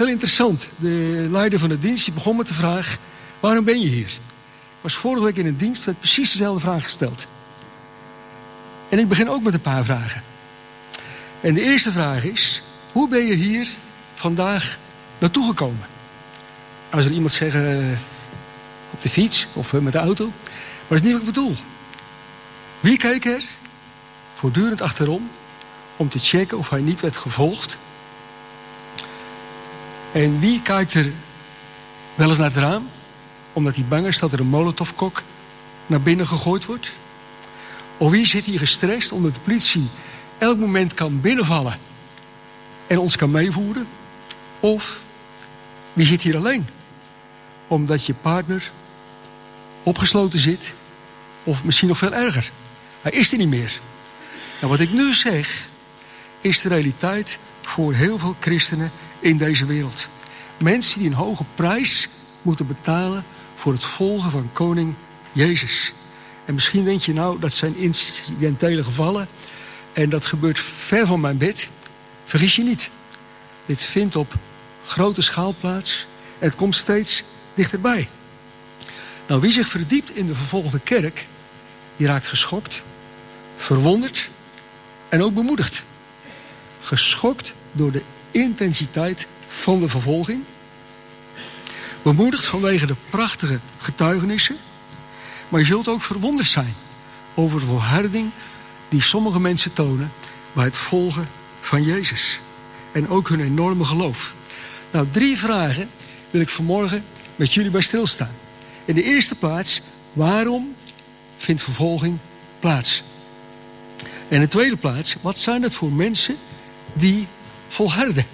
Heel interessant. De leider van de dienst die begon met de vraag... waarom ben je hier? Ik was vorige week in een dienst, werd precies dezelfde vraag gesteld. En ik begin ook met een paar vragen. En de eerste vraag is... hoe ben je hier vandaag naartoe gekomen? Als er iemand eh, op de fiets of eh, met de auto. Maar dat is niet wat ik bedoel. Wie keek er voortdurend achterom om te checken of hij niet werd gevolgd? En wie kijkt er wel eens naar het raam omdat hij bang is dat er een molotovkok naar binnen gegooid wordt? Of wie zit hier gestrest omdat de politie elk moment kan binnenvallen en ons kan meevoeren? Of wie zit hier alleen? Omdat je partner opgesloten zit of misschien nog veel erger. Hij is er niet meer. Nou, wat ik nu zeg is de realiteit voor heel veel christenen in deze wereld. Mensen die een hoge prijs moeten betalen voor het volgen van koning Jezus. En misschien denk je nou, dat zijn incidentele gevallen. En dat gebeurt ver van mijn bed. Vergis je niet. Dit vindt op grote schaal plaats. En het komt steeds dichterbij. Nou, wie zich verdiept in de vervolgde kerk... die raakt geschokt, verwonderd en ook bemoedigd. Geschokt door de intensiteit van de vervolging. Bemoedigd vanwege de prachtige getuigenissen. Maar je zult ook verwonderd zijn over de volharding die sommige mensen tonen bij het volgen van Jezus. En ook hun enorme geloof. Nou, drie vragen wil ik vanmorgen met jullie bij stilstaan. In de eerste plaats, waarom vindt vervolging plaats? En in de tweede plaats, wat zijn het voor mensen die volharden?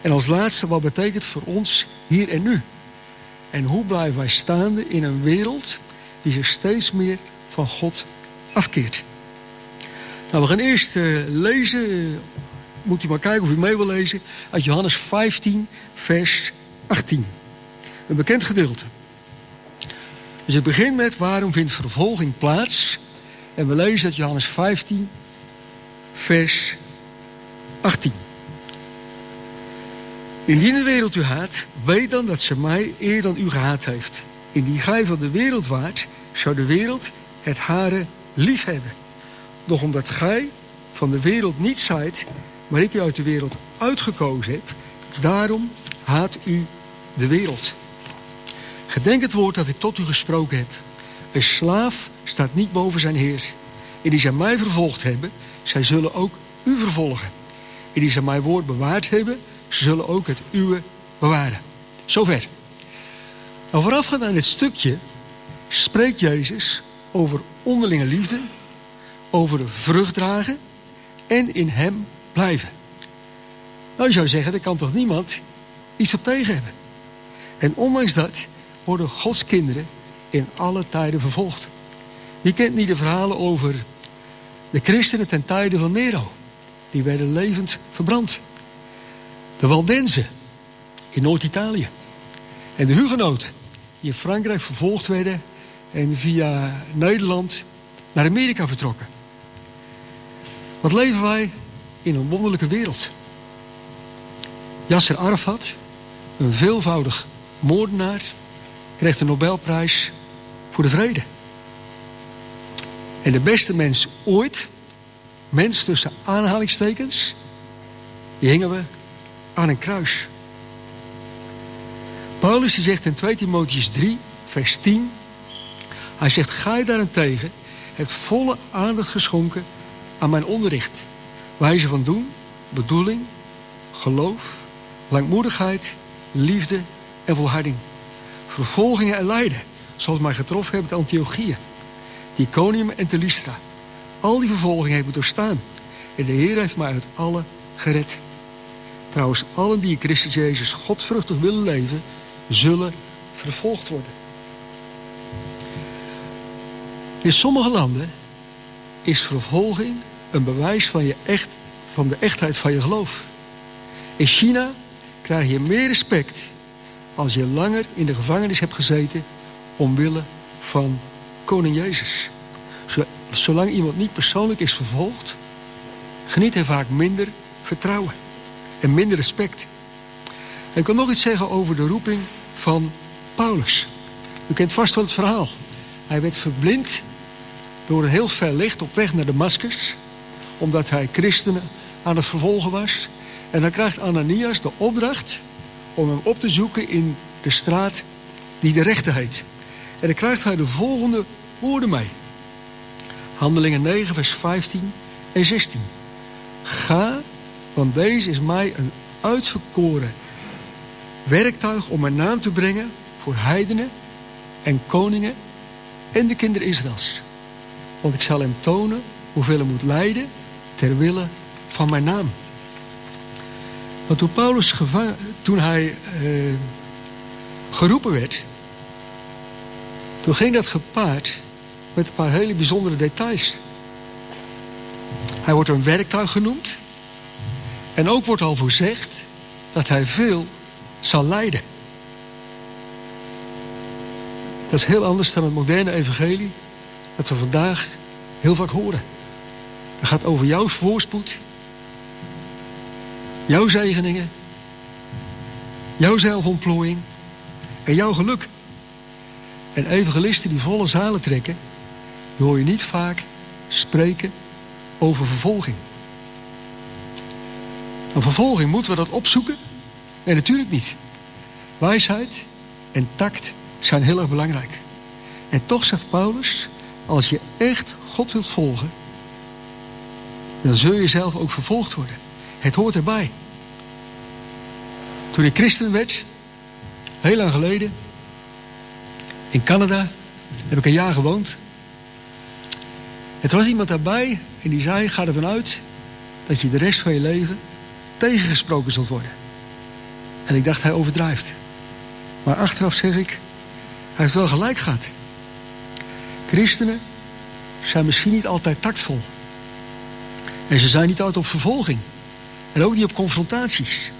En als laatste, wat betekent voor ons hier en nu? En hoe blijven wij staande in een wereld die zich steeds meer van God afkeert? Nou, we gaan eerst uh, lezen. Moet u maar kijken of u mee wil lezen. Uit Johannes 15, vers 18. Een bekend gedeelte. Dus ik begin met waarom vindt vervolging plaats? En we lezen uit Johannes 15, vers 18. Indien de wereld u haat, weet dan dat ze mij eer dan u gehaat heeft. Indien gij van de wereld waart, zou de wereld het hare lief hebben. Doch omdat gij van de wereld niet zijt, maar ik u uit de wereld uitgekozen heb, daarom haat u de wereld. Gedenk het woord dat ik tot u gesproken heb. Een slaaf staat niet boven zijn heer. En die zij mij vervolgd hebben, zij zullen ook u vervolgen. En die zij mijn woord bewaard hebben, zullen ook het uwe bewaren. Zover. Nou, voorafgaand aan dit stukje spreekt Jezus over onderlinge liefde, over de vrucht dragen en in hem blijven. Nou, je zou zeggen, er kan toch niemand iets op tegen hebben. En ondanks dat worden Gods kinderen in alle tijden vervolgd. Wie kent niet de verhalen over de christenen ten tijde van Nero? Die werden levend verbrand. De Waldenzen in Noord-Italië. En de Hugenoten die in Frankrijk vervolgd werden en via Nederland naar Amerika vertrokken. Wat leven wij in een wonderlijke wereld. Yasser Arafat, een veelvoudig moordenaar, kreeg de Nobelprijs voor de vrede. En de beste mens ooit, mens tussen aanhalingstekens, die hingen we aan een kruis. Paulus zegt in 2 Timotheus 3, vers 10, hij zegt, gij daarentegen hebt volle aandacht geschonken aan mijn onderricht. Wijze van doen, bedoeling, geloof, langmoedigheid, liefde en volharding vervolgingen en lijden. Zoals mij getroffen hebben met Antiochieën, Iconium en te Lystra. Al die vervolgingen heb ik doorstaan. En de Heer heeft mij uit alle gered. Trouwens, allen die Christus Jezus godvruchtig willen leven, zullen vervolgd worden. In sommige landen is vervolging een bewijs van, je echt, van de echtheid van je geloof. In China krijg je meer respect als je langer in de gevangenis hebt gezeten omwille van koning Jezus. Zolang iemand niet persoonlijk is vervolgd, geniet hij vaak minder vertrouwen en minder respect. Ik wil nog iets zeggen over de roeping van Paulus. U kent vast wel het verhaal. Hij werd verblind door een heel fel licht op weg naar Damascus. Omdat hij christenen aan het vervolgen was. En dan krijgt Ananias de opdracht om hem op te zoeken in de straat die de rechte heet. En dan krijgt hij de volgende woorden mee. Handelingen 9, vers 15 en 16. Ga, want deze is mij een uitverkoren werktuig om mijn naam te brengen voor heidenen en koningen en de kinderen Israëls. Want ik zal hem tonen hoeveel hij moet lijden ter wille van mijn naam. Want toen Paulus toen hij eh, geroepen werd, toen ging dat gepaard met een paar hele bijzondere details. Hij wordt een werktuig genoemd. En ook wordt al voorzegd dat hij veel zal lijden. Dat is heel anders dan het moderne evangelie dat we vandaag heel vaak horen. Het gaat over jouw voorspoed, jouw zegeningen, jouw zelfontplooiing en jouw geluk. En evangelisten die volle zalen trekken, die hoor je niet vaak spreken over vervolging. Een vervolging, moeten we dat opzoeken? Nee, natuurlijk niet. Wijsheid en tact zijn heel erg belangrijk. En toch zegt Paulus, als je echt God wilt volgen, dan zul je zelf ook vervolgd worden. Het hoort erbij. Toen ik christen werd, heel lang geleden, in Canada, heb ik een jaar gewoond. Het was iemand daarbij en die zei, ga ervan uit dat je de rest van je leven tegengesproken zult worden. En ik dacht, hij overdrijft. Maar achteraf zeg ik, hij heeft wel gelijk gehad. Christenen zijn misschien niet altijd tactvol. En ze zijn niet altijd op vervolging. En ook niet op confrontaties.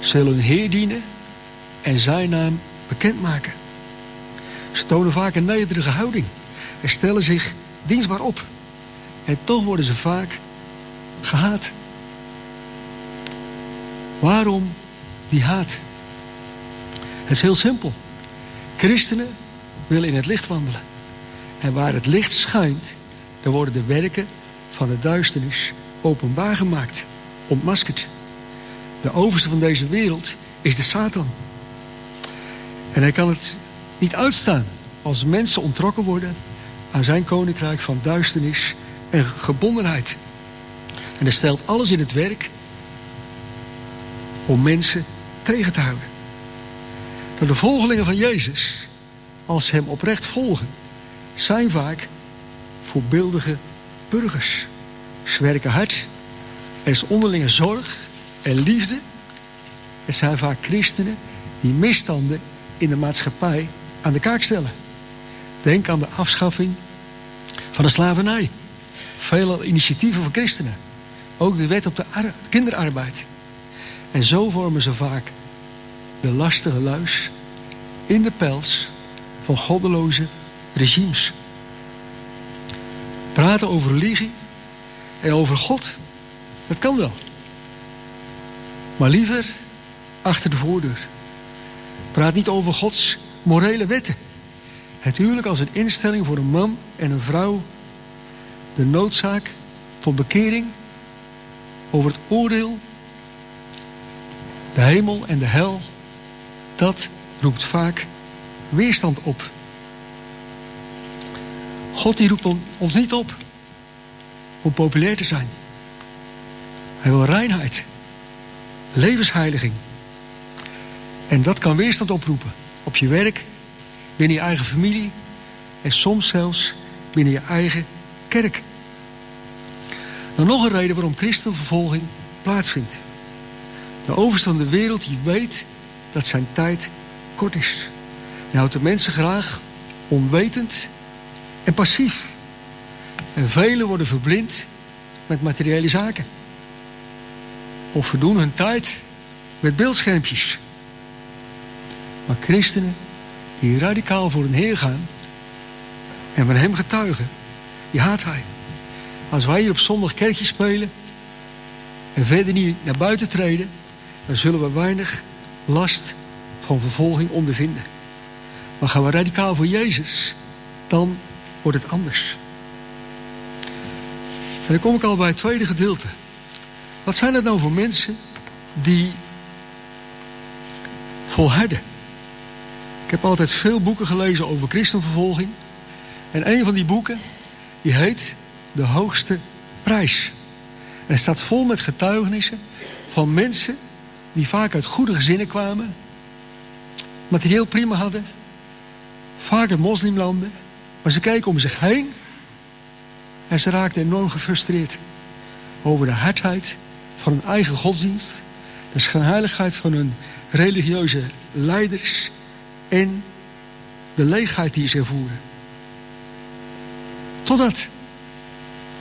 Ze zullen hun Heer dienen en zijn naam bekendmaken. Ze tonen vaak een nederige houding en stellen zich dienstbaar op. En toch worden ze vaak gehaat. Waarom die haat? Het is heel simpel. Christenen willen in het licht wandelen. En waar het licht schijnt, dan worden de werken van de duisternis openbaar gemaakt, ontmaskerd. De overste van deze wereld is de Satan. En hij kan het niet uitstaan als mensen ontrokken worden aan zijn koninkrijk van duisternis en gebondenheid. En hij stelt alles in het werk om mensen tegen te houden. de volgelingen van Jezus, als hem oprecht volgen, zijn vaak voorbeeldige burgers. Ze werken hard, er is onderlinge zorg en liefde. Het zijn vaak christenen die misstanden in de maatschappij aan de kaak stellen. Denk aan de afschaffing van de slavernij. Vele initiatieven van christenen. Ook de wet op de kinderarbeid. En zo vormen ze vaak de lastige luis in de pels van goddeloze regimes. Praten over religie en over God, dat kan wel. Maar liever achter de voordeur. Praat niet over Gods morele wetten. Het huwelijk als een instelling voor een man en een vrouw. De noodzaak tot bekering. Over het oordeel. De hemel en de hel. Dat roept vaak weerstand op. God die roept ons niet op om populair te zijn. Hij wil reinheid, levensheiliging. En dat kan weerstand oproepen op je werk, binnen je eigen familie en soms zelfs binnen je eigen kerk. Dan nog een reden waarom christenvervolging plaatsvindt. De overste van de wereld die weet dat zijn tijd kort is. Hij houdt de mensen graag onwetend en passief. En velen worden verblind met materiële zaken. Of verdoen hun tijd met beeldschermpjes. Maar christenen die radicaal voor een Heer gaan en van hem getuigen, die haat hij. Als wij hier op zondag kerkje spelen en verder niet naar buiten treden dan zullen we weinig last van vervolging ondervinden. Maar gaan we radicaal voor Jezus, dan wordt het anders. En dan kom ik al bij het tweede gedeelte. Wat zijn het nou voor mensen die volharden? Ik heb altijd veel boeken gelezen over christenvervolging. En een van die boeken, die heet De Hoogste Prijs. En het staat vol met getuigenissen van mensen die vaak uit goede gezinnen kwamen. Materieel prima hadden. Vaak uit moslimlanden. Maar ze keken om zich heen. En ze raakten enorm gefrustreerd. Over de hardheid van hun eigen godsdienst. De schijnheiligheid van hun religieuze leiders. En de leegheid die ze ervoeren. Totdat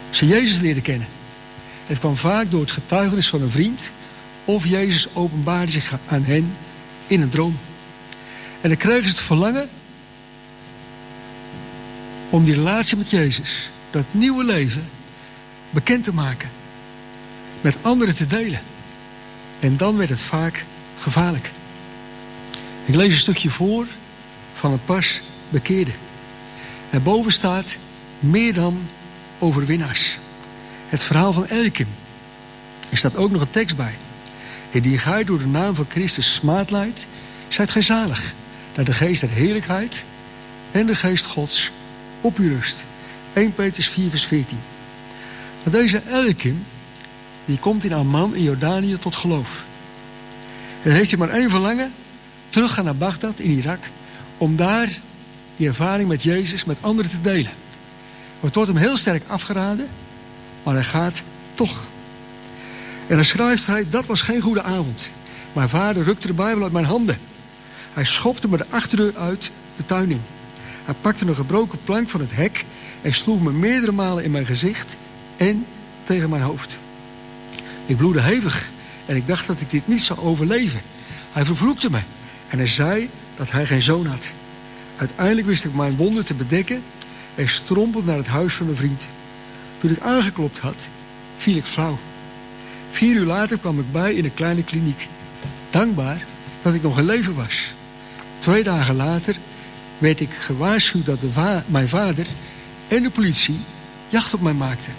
ze Jezus leerden kennen. Het kwam vaak door het getuigenis van een vriend... of Jezus openbaarde zich aan hen in een droom. En dan kregen ze het verlangen... om die relatie met Jezus, dat nieuwe leven... bekend te maken. Met anderen te delen. En dan werd het vaak gevaarlijk. Ik lees een stukje voor van een pas bekeerde. Erboven staat meer dan overwinnaars. Het verhaal van Elkim. Er staat ook nog een tekst bij. Die gij door de naam van Christus smaad leidt, zijt gij zalig. Dat de geest der heerlijkheid en de geest gods op u rust. 1 Petrus 4 vers 14. Maar deze Elkim, die komt in Amman in Jordanië tot geloof. En heeft hij maar één verlangen. Teruggaan naar Bagdad in Irak. Om daar die ervaring met Jezus met anderen te delen. Het wordt hem heel sterk afgeraden. Maar hij gaat toch. En dan schrijft hij, dat was geen goede avond. Mijn vader rukte de Bijbel uit mijn handen. Hij schopte me de achterdeur uit de tuin in. Hij pakte een gebroken plank van het hek en sloeg me meerdere malen in mijn gezicht en tegen mijn hoofd. Ik bloedde hevig en ik dacht dat ik dit niet zou overleven. Hij vervloekte me en hij zei dat hij geen zoon had. Uiteindelijk wist ik mijn wonden te bedekken en strompelde naar het huis van een vriend. Toen ik aangeklopt had, viel ik flauw. Vier uur later kwam ik bij in een kleine kliniek. Dankbaar dat ik nog in leven was. Twee dagen later werd ik gewaarschuwd dat mijn vader en de politie jacht op mij maakten.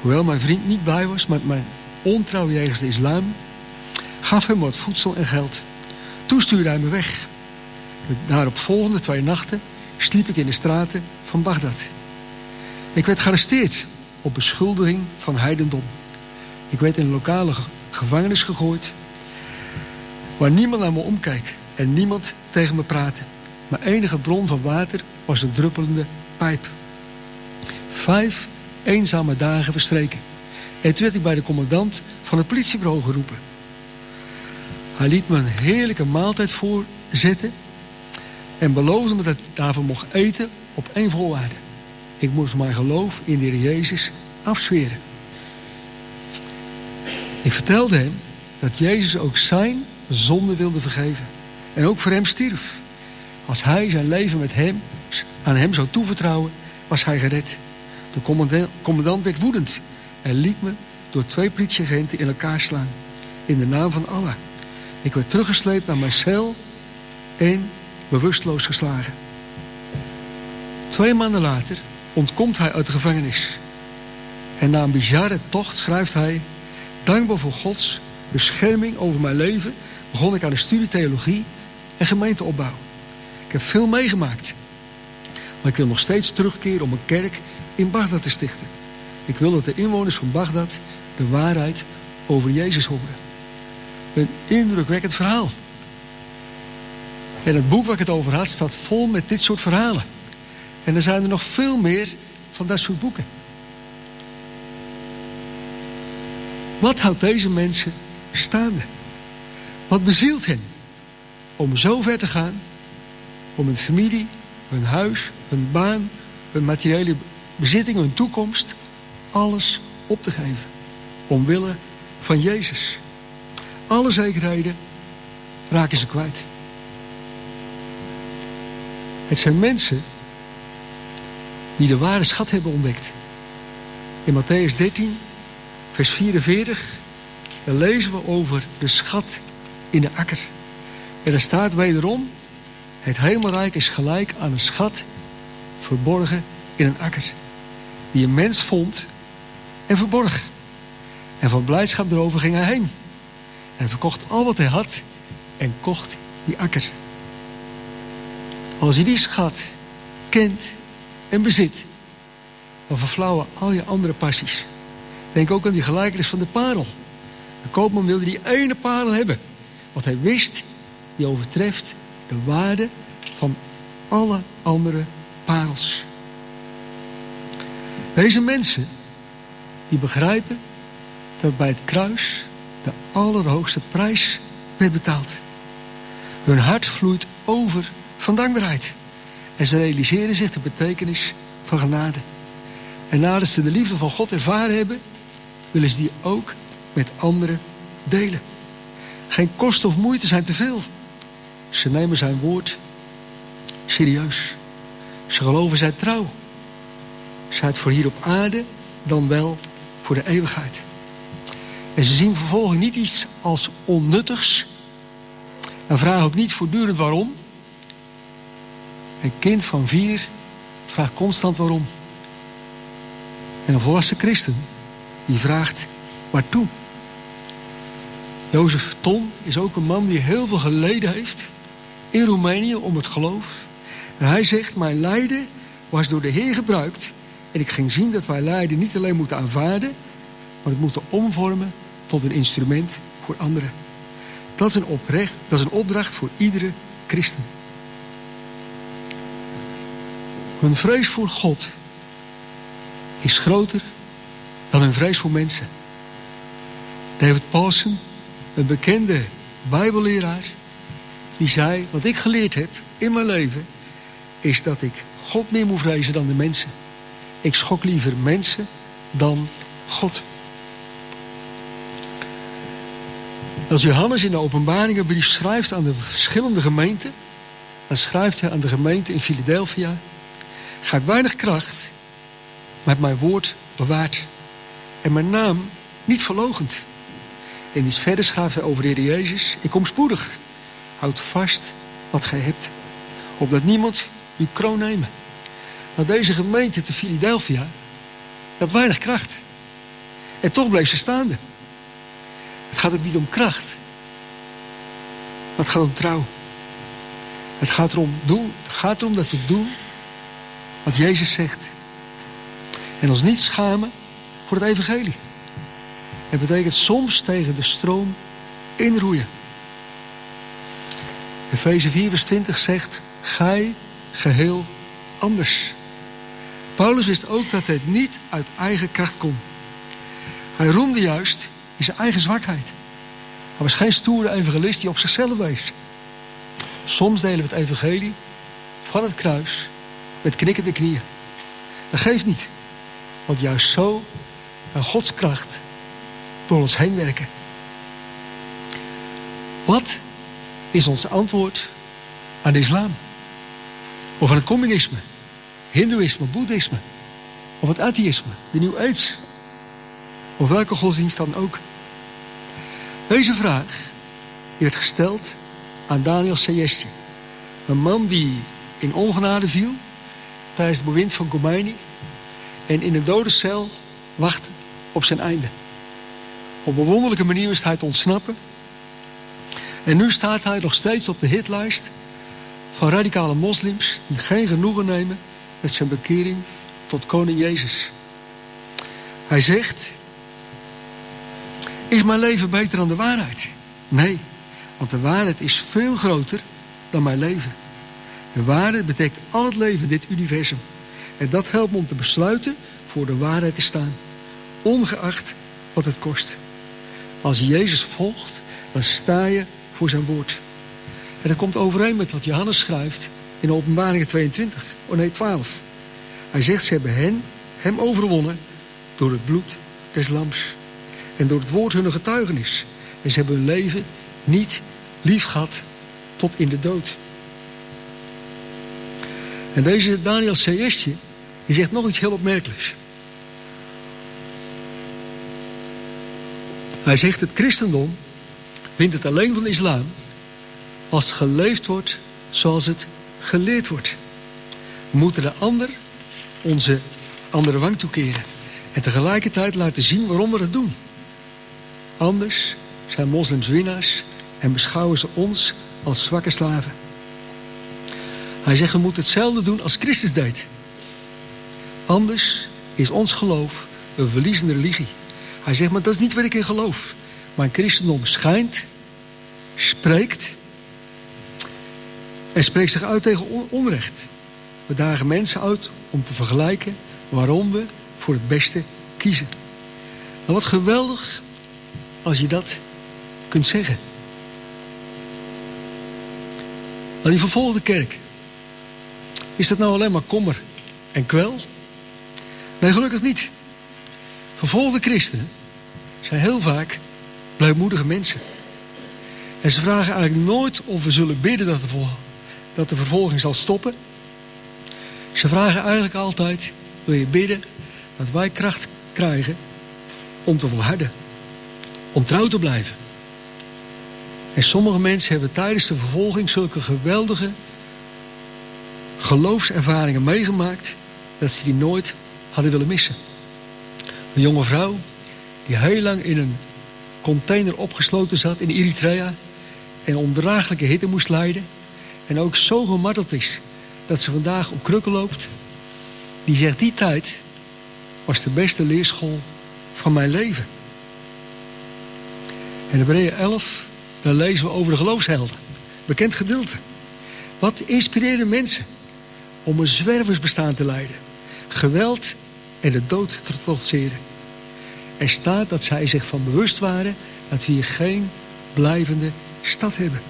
Hoewel mijn vriend niet blij was met mijn ontrouw jegens de islam, gaf hem wat voedsel en geld. Toen stuurde hij me weg. De daaropvolgende twee nachten sliep ik in de straten van Bagdad. Ik werd gearresteerd op beschuldiging van heidendom. Ik werd in een lokale gevangenis gegooid... waar niemand naar me omkeek en niemand tegen me praatte. Mijn enige bron van water was een druppelende pijp. Vijf eenzame dagen verstreken. En toen werd ik bij de commandant van het politiebureau geroepen. Hij liet me een heerlijke maaltijd voorzetten... en beloofde me dat ik daarvan mocht eten op één voorwaarde. Ik moest mijn geloof in de Heer Jezus afzweren. Ik vertelde hem dat Jezus ook zijn zonde wilde vergeven. En ook voor hem stierf. Als hij zijn leven met hem, aan hem zou toevertrouwen, was hij gered. De commandant, werd woedend en liet me door twee politieagenten in elkaar slaan. In de naam van Allah. Ik werd teruggesleept naar mijn cel en bewusteloos geslagen. Twee maanden later ontkomt hij uit de gevangenis. En na een bizarre tocht schrijft hij... Dankbaar voor Gods bescherming over mijn leven... begon ik aan de studie theologie en gemeenteopbouw. Ik heb veel meegemaakt. Maar ik wil nog steeds terugkeren om een kerk in Bagdad te stichten. Ik wil dat de inwoners van Bagdad de waarheid over Jezus horen. Een indrukwekkend verhaal. En het boek waar ik het over had staat vol met dit soort verhalen. En er zijn er nog veel meer van dat soort boeken. Wat houdt deze mensen staande? Wat bezielt hen om zo ver te gaan om hun familie, hun huis, hun baan, hun materiële bezitting, hun toekomst, alles op te geven. Omwille van Jezus. Alle zekerheden raken ze kwijt. Het zijn mensen die de ware schat hebben ontdekt. In Matthäus 13, vers 44 dan lezen we over de schat in de akker. En er staat wederom, het hemelrijk is gelijk aan een schat verborgen in een akker. Die een mens vond en verborg. En van blijdschap erover ging hij heen. Hij verkocht al wat hij had en kocht die akker. Als je die schat kent en bezit, dan verflauwen al je andere passies. Denk ook aan die gelijkenis van de parel. De koopman wilde die ene parel hebben. Want hij wist, die overtreft de waarde van alle andere parels. Deze mensen, die begrijpen dat bij het kruis de allerhoogste prijs werd betaald. Hun hart vloeit over van dankbaarheid. En ze realiseren zich de betekenis van genade. En nadat ze de liefde van God ervaren hebben, willen ze die ook met anderen delen. Geen kosten of moeite zijn te veel. Ze nemen zijn woord serieus. Ze geloven zijn trouw. Zij het voor hier op aarde, dan wel voor de eeuwigheid. En ze zien vervolgens niet iets als onnuttigs. En vragen ook niet voortdurend waarom. Een kind van vier vraagt constant waarom. En een volwassen christen, die vraagt waartoe. Jozef Ton is ook een man die heel veel geleden heeft in Roemenië om het geloof. En hij zegt, mijn lijden was door de Heer gebruikt. En ik ging zien dat wij lijden niet alleen moeten aanvaarden, maar het moeten omvormen tot een instrument voor anderen. Dat is een, oprecht, dat is een opdracht voor iedere christen. Hun vrees voor God is groter dan hun vrees voor mensen. David Paulsen, een bekende bijbelleraar, die zei, wat ik geleerd heb in mijn leven, is dat ik God meer moet vrezen dan de mensen. Ik schok liever mensen dan God. Als Johannes in de openbaringenbrief schrijft aan de verschillende gemeenten, dan schrijft hij aan de gemeente in Philadelphia, ga ik weinig kracht, maar mijn woord bewaard en mijn naam niet verlogend. En iets verder schrijft hij over de Heer Jezus, ik kom spoedig, houd vast wat gij hebt, opdat niemand uw kroon nemen. Nou, deze gemeente te Philadelphia had weinig kracht. En toch bleef ze staande. Het gaat ook niet om kracht. Maar het gaat om trouw. Het gaat erom, doen, het gaat erom dat we doen wat Jezus zegt. En ons niet schamen voor het evangelie. Het betekent soms tegen de stroom inroeien. Efeze 4 vers 20 zegt, gij geheel anders. Paulus wist ook dat het niet uit eigen kracht kon. Hij roemde juist in zijn eigen zwakheid. Hij was geen stoere evangelist die op zichzelf wees. Soms delen we het evangelie van het kruis met knikkende knieën. Dat geeft niet. Want juist zo kan Gods kracht door ons heen werken. Wat is ons antwoord aan de islam? Of aan het communisme, hindoeïsme, boeddhisme, of het atheïsme, de New Age, of welke godsdienst dan ook. Deze vraag werd gesteld aan Daniel Sayesti, een man die in ongenade viel tijdens het bewind van Khomeini en in een dode cel wachtte op zijn einde. Op een wonderlijke manier wist hij te ontsnappen. En nu staat hij nog steeds op de hitlijst van radicale moslims die geen genoegen nemen met zijn bekering tot koning Jezus. Hij zegt, is mijn leven beter dan de waarheid? Nee, want de waarheid is veel groter dan mijn leven. De waarheid betekent al het leven dit universum. En dat helpt me om te besluiten voor de waarheid te staan. Ongeacht wat het kost. Als je Jezus volgt, dan sta je voor zijn woord. En dat komt overeen met wat Johannes schrijft in openbaringen 22. Oh nee, 12. Hij zegt, ze hebben hen, hem overwonnen door het bloed des lams. En door het woord hun getuigenis. En ze hebben hun leven niet lief gehad tot in de dood. En deze Daniel Seestje, die zegt nog iets heel opmerkelijks. Hij zegt het christendom wint het alleen van de islam als geleefd wordt zoals het geleerd wordt. We moeten de ander onze andere wang toekeren. En tegelijkertijd laten zien waarom we dat doen. Anders zijn moslims winnaars en beschouwen ze ons als zwakke slaven. Hij zegt we moeten hetzelfde doen als Christus deed. Anders is ons geloof een verliezende religie. Hij zegt, maar dat is niet wat ik in geloof. Mijn christendom schijnt, spreekt en spreekt zich uit tegen onrecht. We dagen mensen uit om te vergelijken waarom we voor het beste kiezen. Nou, wat geweldig als je dat kunt zeggen. Aan die vervolgde kerk. Is dat nou alleen maar kommer en kwel? Nee, gelukkig niet. Vervolgde christenen zijn heel vaak blijmoedige mensen. En ze vragen eigenlijk nooit of we zullen bidden dat de, dat de vervolging zal stoppen. Ze vragen eigenlijk altijd, wil je bidden dat wij kracht krijgen om te volharden. Om trouw te blijven. En sommige mensen hebben tijdens de vervolging zulke geweldige geloofservaringen meegemaakt dat ze die nooit hadden willen missen. Een jonge vrouw die heel lang in een container opgesloten zat in Eritrea en ondraaglijke hitte moest lijden en ook zo gemarteld is dat ze vandaag op krukken loopt, die zegt die tijd was de beste leerschool van mijn leven. In Hebreeën 11, daar lezen we over de geloofshelden. Bekend gedeelte. Wat inspireerde mensen om een zwerversbestaan te leiden. Geweld en de dood te trotseren. Er staat dat zij zich van bewust waren dat we hier geen blijvende stad hebben.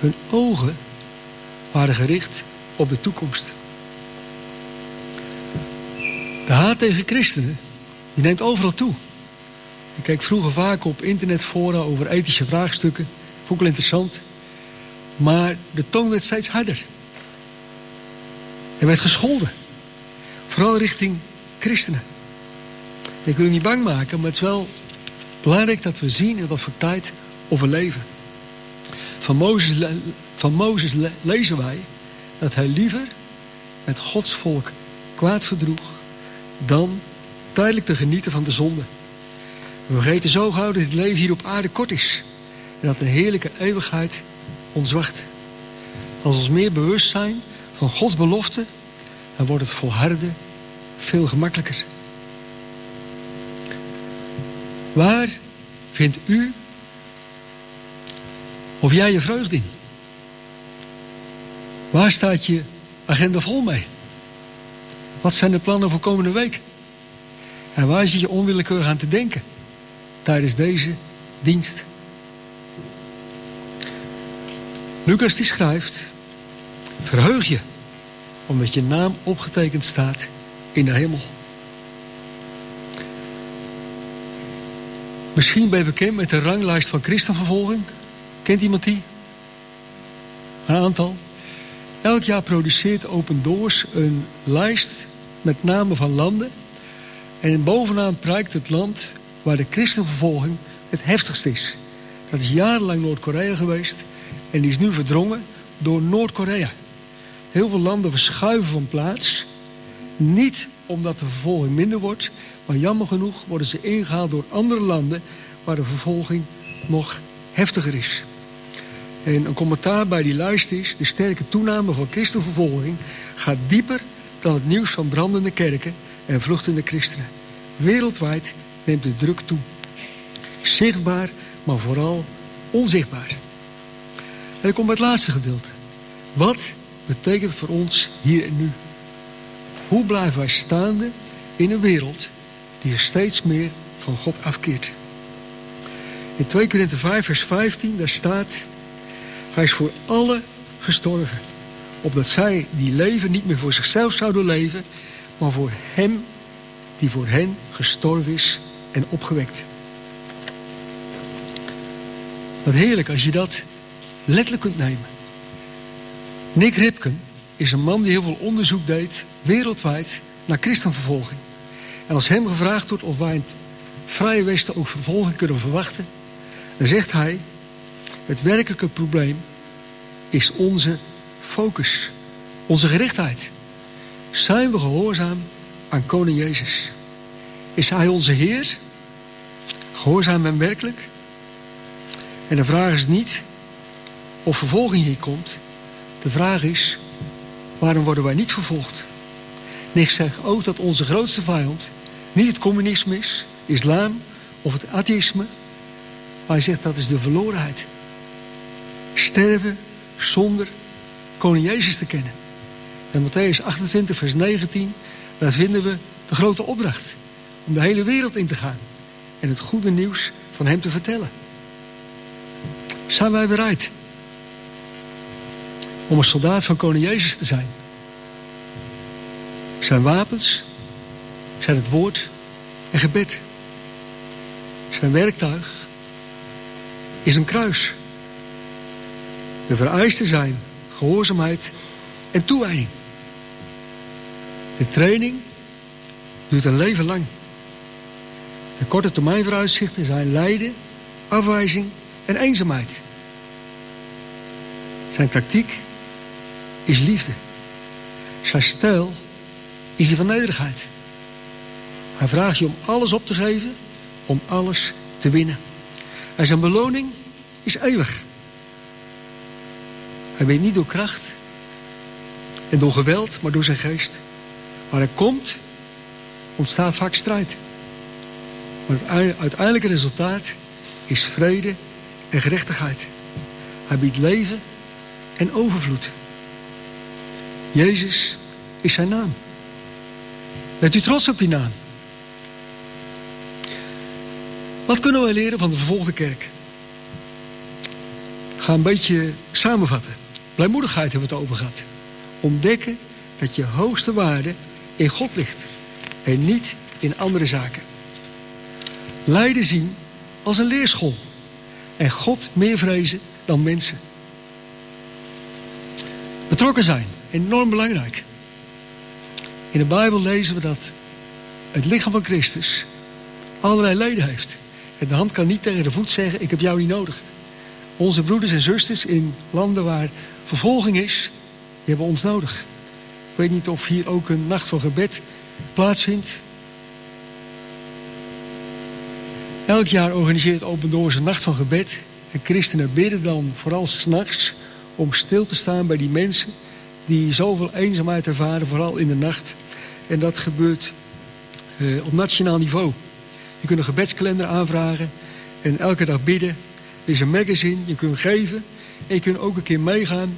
Hun ogen waren gericht op de toekomst. De haat tegen christenen, die neemt overal toe. Ik keek vroeger vaak op internetfora over ethische vraagstukken. Vond ik wel interessant. Maar de toon werd steeds harder. Er werd gescholden. Vooral richting christenen. Ik wil u niet bang maken, maar het is wel belangrijk dat we zien in wat voor tijd we leven. Van Mozes, van Mozes lezen wij dat hij liever met Gods volk kwaad verdroeg dan tijdelijk te genieten van de zonde. We vergeten zo gauw dat het leven hier op aarde kort is en dat een heerlijke eeuwigheid ons wacht. Als we ons meer bewust zijn van Gods belofte, dan wordt het volharden veel gemakkelijker. Waar vindt u of jij je vreugde in? Waar staat je agenda vol mee? Wat zijn de plannen voor komende week? En waar zit je onwillekeurig aan te denken tijdens deze dienst? Lucas die schrijft, verheug je, omdat je naam opgetekend staat in de hemel. Misschien ben je bekend met de ranglijst van christenvervolging. Kent iemand die? Een aantal. Elk jaar produceert Open Doors een lijst met namen van landen. En bovenaan prijkt het land waar de christenvervolging het heftigst is. Dat is jarenlang Noord-Korea geweest. En die is nu verdrongen door Noord-Korea. Heel veel landen verschuiven van plaats. Niet omdat de vervolging minder wordt, maar jammer genoeg worden ze ingehaald door andere landen waar de vervolging nog heftiger is. En een commentaar bij die lijst is: de sterke toename van christenvervolging gaat dieper dan het nieuws van brandende kerken en vluchtende christenen. Wereldwijd neemt de druk toe. Zichtbaar, maar vooral onzichtbaar. En dan komt bij het laatste gedeelte. Wat betekent voor ons hier en nu? Hoe blijven wij staande in een wereld die er steeds meer van God afkeert? In 2 Korinther 5 vers 15 daar staat... Hij is voor alle gestorven. Opdat zij die leven niet meer voor zichzelf zouden leven... maar voor hem die voor hen gestorven is en opgewekt. Wat heerlijk als je dat letterlijk kunt nemen. Nick Ripken is een man die heel veel onderzoek deed, wereldwijd, naar christenvervolging. En als hem gevraagd wordt of wij in Vrije Westen ook vervolging kunnen verwachten, dan zegt hij: het werkelijke probleem is onze focus, onze gerichtheid. Zijn we gehoorzaam aan Koning Jezus? Is Hij onze Heer? Gehoorzaam hem werkelijk? En de vraag is niet of vervolging hier komt. De vraag is, waarom worden wij niet vervolgd? En ik zeg ook dat onze grootste vijand niet het communisme is, islam of het atheïsme. Maar hij zegt dat is de verlorenheid. Sterven zonder koning Jezus te kennen. En Matthäus 28 vers 19, daar vinden we de grote opdracht. Om de hele wereld in te gaan. En het goede nieuws van hem te vertellen. Zijn wij bereid om een soldaat van koning Jezus te zijn? Zijn wapens, zijn het woord en gebed. Zijn werktuig is een kruis. De vereisten zijn gehoorzaamheid en toewijding. De training duurt een leven lang. De korte termijn vooruitzichten zijn lijden, afwijzing en eenzaamheid. Zijn tactiek is liefde. Zijn stijl is die van nederigheid. Hij vraagt je om alles op te geven, om alles te winnen. En zijn beloning is eeuwig. Hij weet niet door kracht en door geweld, maar door zijn geest. Waar hij komt, ontstaat vaak strijd. Maar het uiteindelijke resultaat is vrede en gerechtigheid. Hij biedt leven en overvloed. Jezus is zijn naam. Bent u trots op die naam? Wat kunnen wij leren van de vervolgde kerk? Ik ga een beetje samenvatten. Blijmoedigheid hebben we het over gehad. Ontdekken dat je hoogste waarde in God ligt. En niet in andere zaken. Lijden zien als een leerschool. En God meer vrezen dan mensen. Betrokken zijn, enorm belangrijk. In de Bijbel lezen we dat het lichaam van Christus allerlei leden heeft. En de hand kan niet tegen de voet zeggen, ik heb jou niet nodig. Onze broeders en zusters in landen waar vervolging is, die hebben ons nodig. Ik weet niet of hier ook een nacht van gebed plaatsvindt. Elk jaar organiseert Open Doors een nacht van gebed. En christenen bidden dan vooral s'nachts om stil te staan bij die mensen die zoveel eenzaamheid ervaren, vooral in de nacht. En dat gebeurt uh, op nationaal niveau. Je kunt een gebedskalender aanvragen en elke dag bidden. Er is een magazine, je kunt geven. En je kunt ook een keer meegaan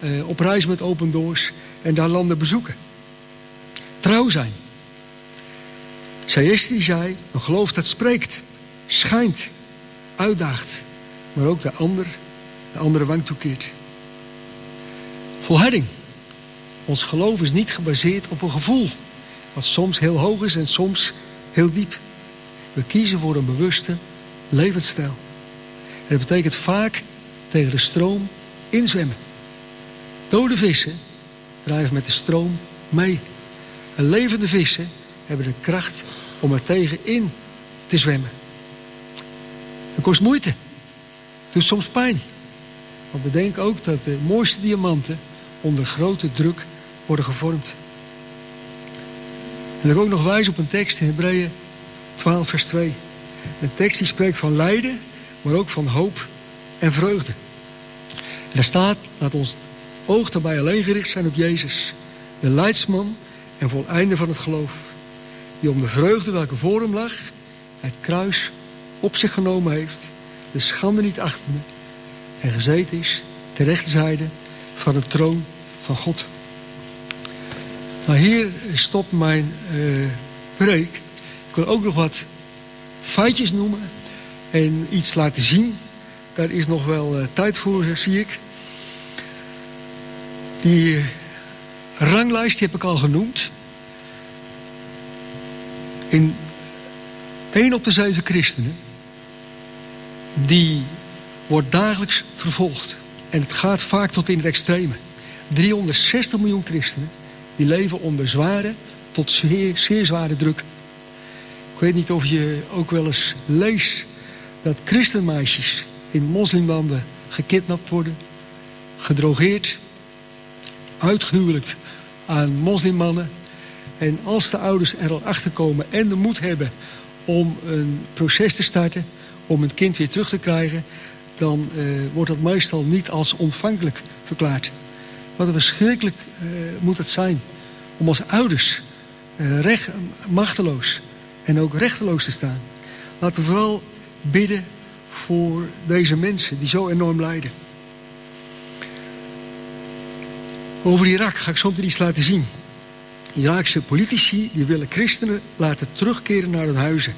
uh, op reis met Open Doors en daar landen bezoeken. Trouw zijn. Sayesti zei, een geloof dat spreekt, schijnt, uitdaagt, maar ook de ander, de andere wang toekeert. Volharding. Ons geloof is niet gebaseerd op een gevoel, wat soms heel hoog is en soms heel diep. We kiezen voor een bewuste levensstijl. En dat betekent vaak tegen de stroom inzwemmen. Dode vissen drijven met de stroom mee. En levende vissen hebben de kracht om er tegenin te zwemmen. Het kost moeite. Het doet soms pijn. Maar bedenk ook dat de mooiste diamanten onder grote druk worden gevormd. En ik ook nog wijs op een tekst in Hebreeën 12 vers 2. Een tekst die spreekt van lijden, maar ook van hoop en vreugde. Daar staat, laat ons oog daarbij alleen gericht zijn op Jezus. De leidsman en voleinde van het geloof. Die om de vreugde welke voor hem lag, het kruis op zich genomen heeft. De schande niet achtende. En gezeten is ter rechterzijde van de troon van God. Nou, hier stopt mijn uh, preek. Wil ook nog wat feitjes noemen en iets laten zien. Daar is nog wel uh, tijd voor, zie ik. Die ranglijst die heb ik al genoemd. In één op de zeven christenen, die wordt dagelijks vervolgd. En het gaat vaak tot in het extreme. 360 miljoen christenen die leven onder zware tot zeer zware druk. Ik weet niet of je ook wel eens leest dat christenmeisjes in moslimlanden gekidnapt worden, gedrogeerd, uitgehuwelijkt aan moslimmannen. En als de ouders er al achter komen en de moed hebben om een proces te starten, om een kind weer terug te krijgen, dan uh, wordt dat meestal niet als ontvankelijk verklaard. Wat een verschrikkelijk uh, moet het zijn om als ouders uh, recht, machteloos en ook rechteloos te staan. Laten we vooral bidden voor deze mensen die zo enorm lijden. Over Irak ga ik meteen iets laten zien. Iraakse politici die willen christenen laten terugkeren naar hun huizen.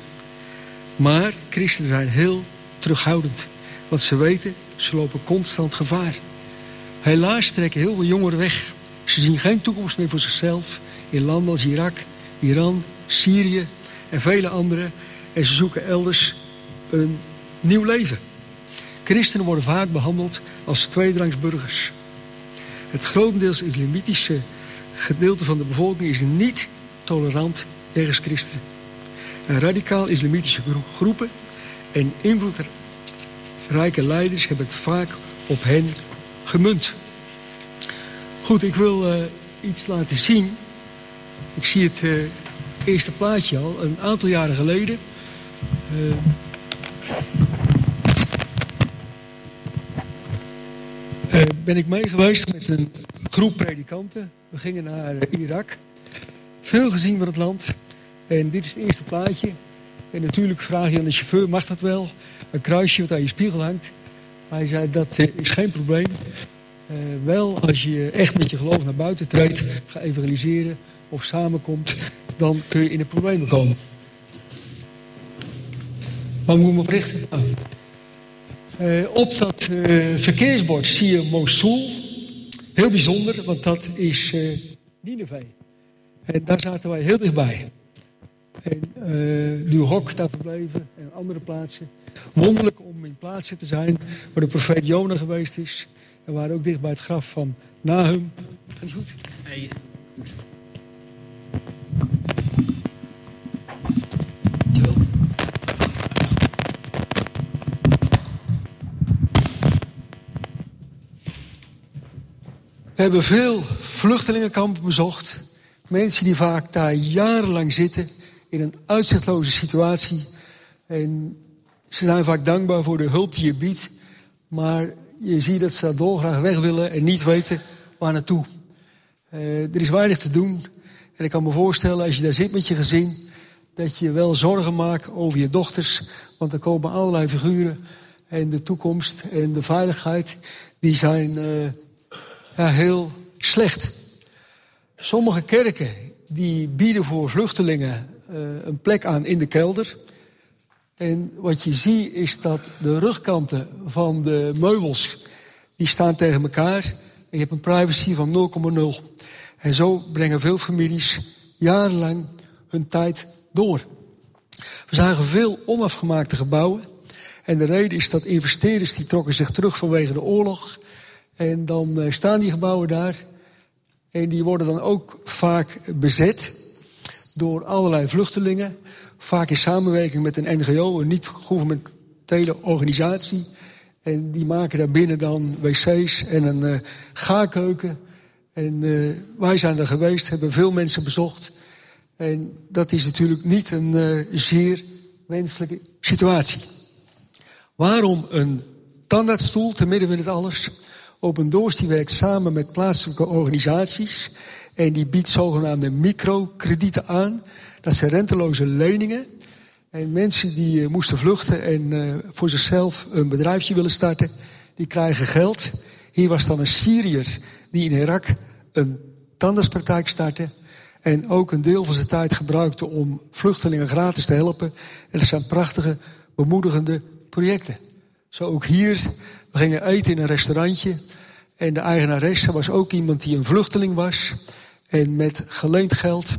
Maar christenen zijn heel terughoudend. Want ze weten, ze lopen constant gevaar. Helaas trekken heel veel jongeren weg. Ze zien geen toekomst meer voor zichzelf in landen als Irak, Iran, Syrië en vele andere. En ze zoeken elders een nieuw leven. Christenen worden vaak behandeld als tweedrangsburgers. Het grotendeels islamitische gedeelte van de bevolking is niet tolerant tegen christenen. En radicaal islamitische groepen en invloedrijke leiders hebben het vaak op hen gemunt. Goed, ik wil uh, iets laten zien. Ik zie het uh, eerste plaatje al, een aantal jaren geleden. Uh, ben ik mee geweest met een groep predikanten. We gingen naar Irak. Veel gezien van het land. En dit is het eerste plaatje. En natuurlijk vraag je aan de chauffeur, mag dat wel? Een kruisje wat aan je spiegel hangt. Hij zei, dat is geen probleem. Wel, als je echt met je geloof naar buiten treedt, ga evangeliseren of samenkomt, dan kun je in de problemen komen. Waar moet ik me op richten? Oh. Uh, op dat uh, verkeersbord zie je Mosul. Heel bijzonder, want dat is uh, Nineveh. En daar zaten wij heel dichtbij. En uh, Duhok daar verbleven en andere plaatsen. Wonderlijk om in plaatsen te zijn waar de profeet Jona geweest is. En waar ook dicht bij het graf van Nahum. Gaat goed? Hey. We hebben veel vluchtelingenkampen bezocht. Mensen die vaak daar jarenlang zitten in een uitzichtloze situatie. En ze zijn vaak dankbaar voor de hulp die je biedt. Maar je ziet dat ze daar dolgraag weg willen en niet weten waar naartoe. Uh, er is weinig te doen. En ik kan me voorstellen, als je daar zit met je gezin, dat je wel zorgen maakt over je dochters. Want er komen allerlei figuren. En de toekomst en de veiligheid, die zijn uh, heel slecht. Sommige kerken die bieden voor vluchtelingen uh, een plek aan in de kelder. En wat je ziet is dat de rugkanten van de meubels, die staan tegen elkaar. En je hebt een privacy van 0,0. En zo brengen veel families jarenlang hun tijd door. We zagen veel onafgemaakte gebouwen. En de reden is dat investeerders die trokken zich terug vanwege de oorlog. En dan uh, staan die gebouwen daar. En die worden dan ook vaak bezet door allerlei vluchtelingen. Vaak in samenwerking met een NGO, een niet-governementele organisatie. En die maken daar binnen dan wc's en een uh, gaarkeuken. En uh, wij zijn er geweest, hebben veel mensen bezocht. En dat is natuurlijk niet een zeer wenselijke situatie. Waarom een tandartsstoel te midden van het alles? Open Doors die werkt samen met plaatselijke organisaties. En die biedt zogenaamde microkredieten aan. Dat zijn renteloze leningen. En mensen die uh, moesten vluchten en uh, voor zichzelf een bedrijfje willen starten, die krijgen geld. Hier was dan een Syriër die in Irak een tandartspraktijk startte. En ook een deel van zijn tijd gebruikte om vluchtelingen gratis te helpen. En dat zijn prachtige, bemoedigende projecten. Zo ook hier. We gingen eten in een restaurantje. En de eigenaresse was ook iemand die een vluchteling was. En met geleend geld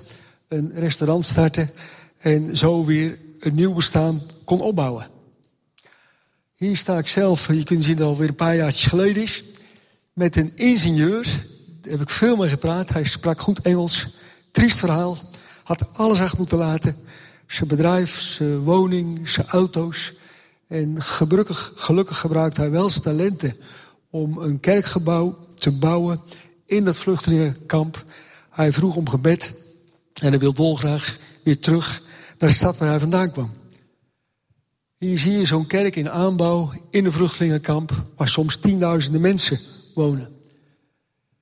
een restaurant startte. En zo weer een nieuw bestaan kon opbouwen. Hier sta ik zelf, je kunt zien dat alweer een paar jaar geleden is. Met een ingenieur. Daar heb ik veel mee gepraat. Hij sprak goed Engels. Triest verhaal. Had alles achter moeten laten. zijn bedrijf, zijn woning, zijn auto's. En gelukkig, gelukkig gebruikt hij wel zijn talenten om een kerkgebouw te bouwen in dat vluchtelingenkamp. Hij vroeg om gebed en hij wil dolgraag weer terug naar de stad waar hij vandaan kwam. Hier zie je zo'n kerk in aanbouw in een vluchtelingenkamp waar soms tienduizenden mensen wonen.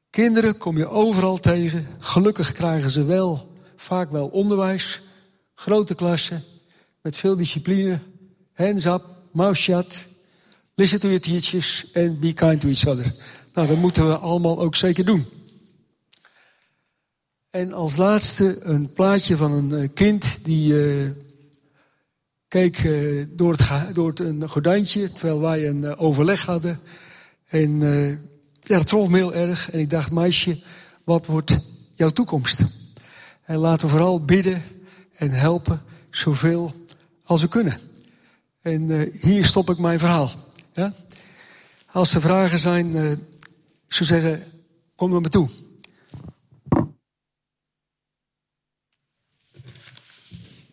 Kinderen kom je overal tegen. Gelukkig krijgen ze wel, vaak wel onderwijs. Grote klassen, met veel discipline. Hands up, mouth shut. Listen to your teachers and be kind to each other. Nou, dat moeten we allemaal ook zeker doen. En als laatste een plaatje van een eh, kind die uh, keek uh, door, het, door een gordijntje terwijl wij een overleg hadden. En ja, dat trof me heel erg. En ik dacht, meisje, wat wordt jouw toekomst? En laten we vooral bidden en helpen zoveel als we kunnen. En uh, hier stop ik mijn verhaal. Ja? Als er vragen zijn, uh, zou zeggen, kom naar me toe.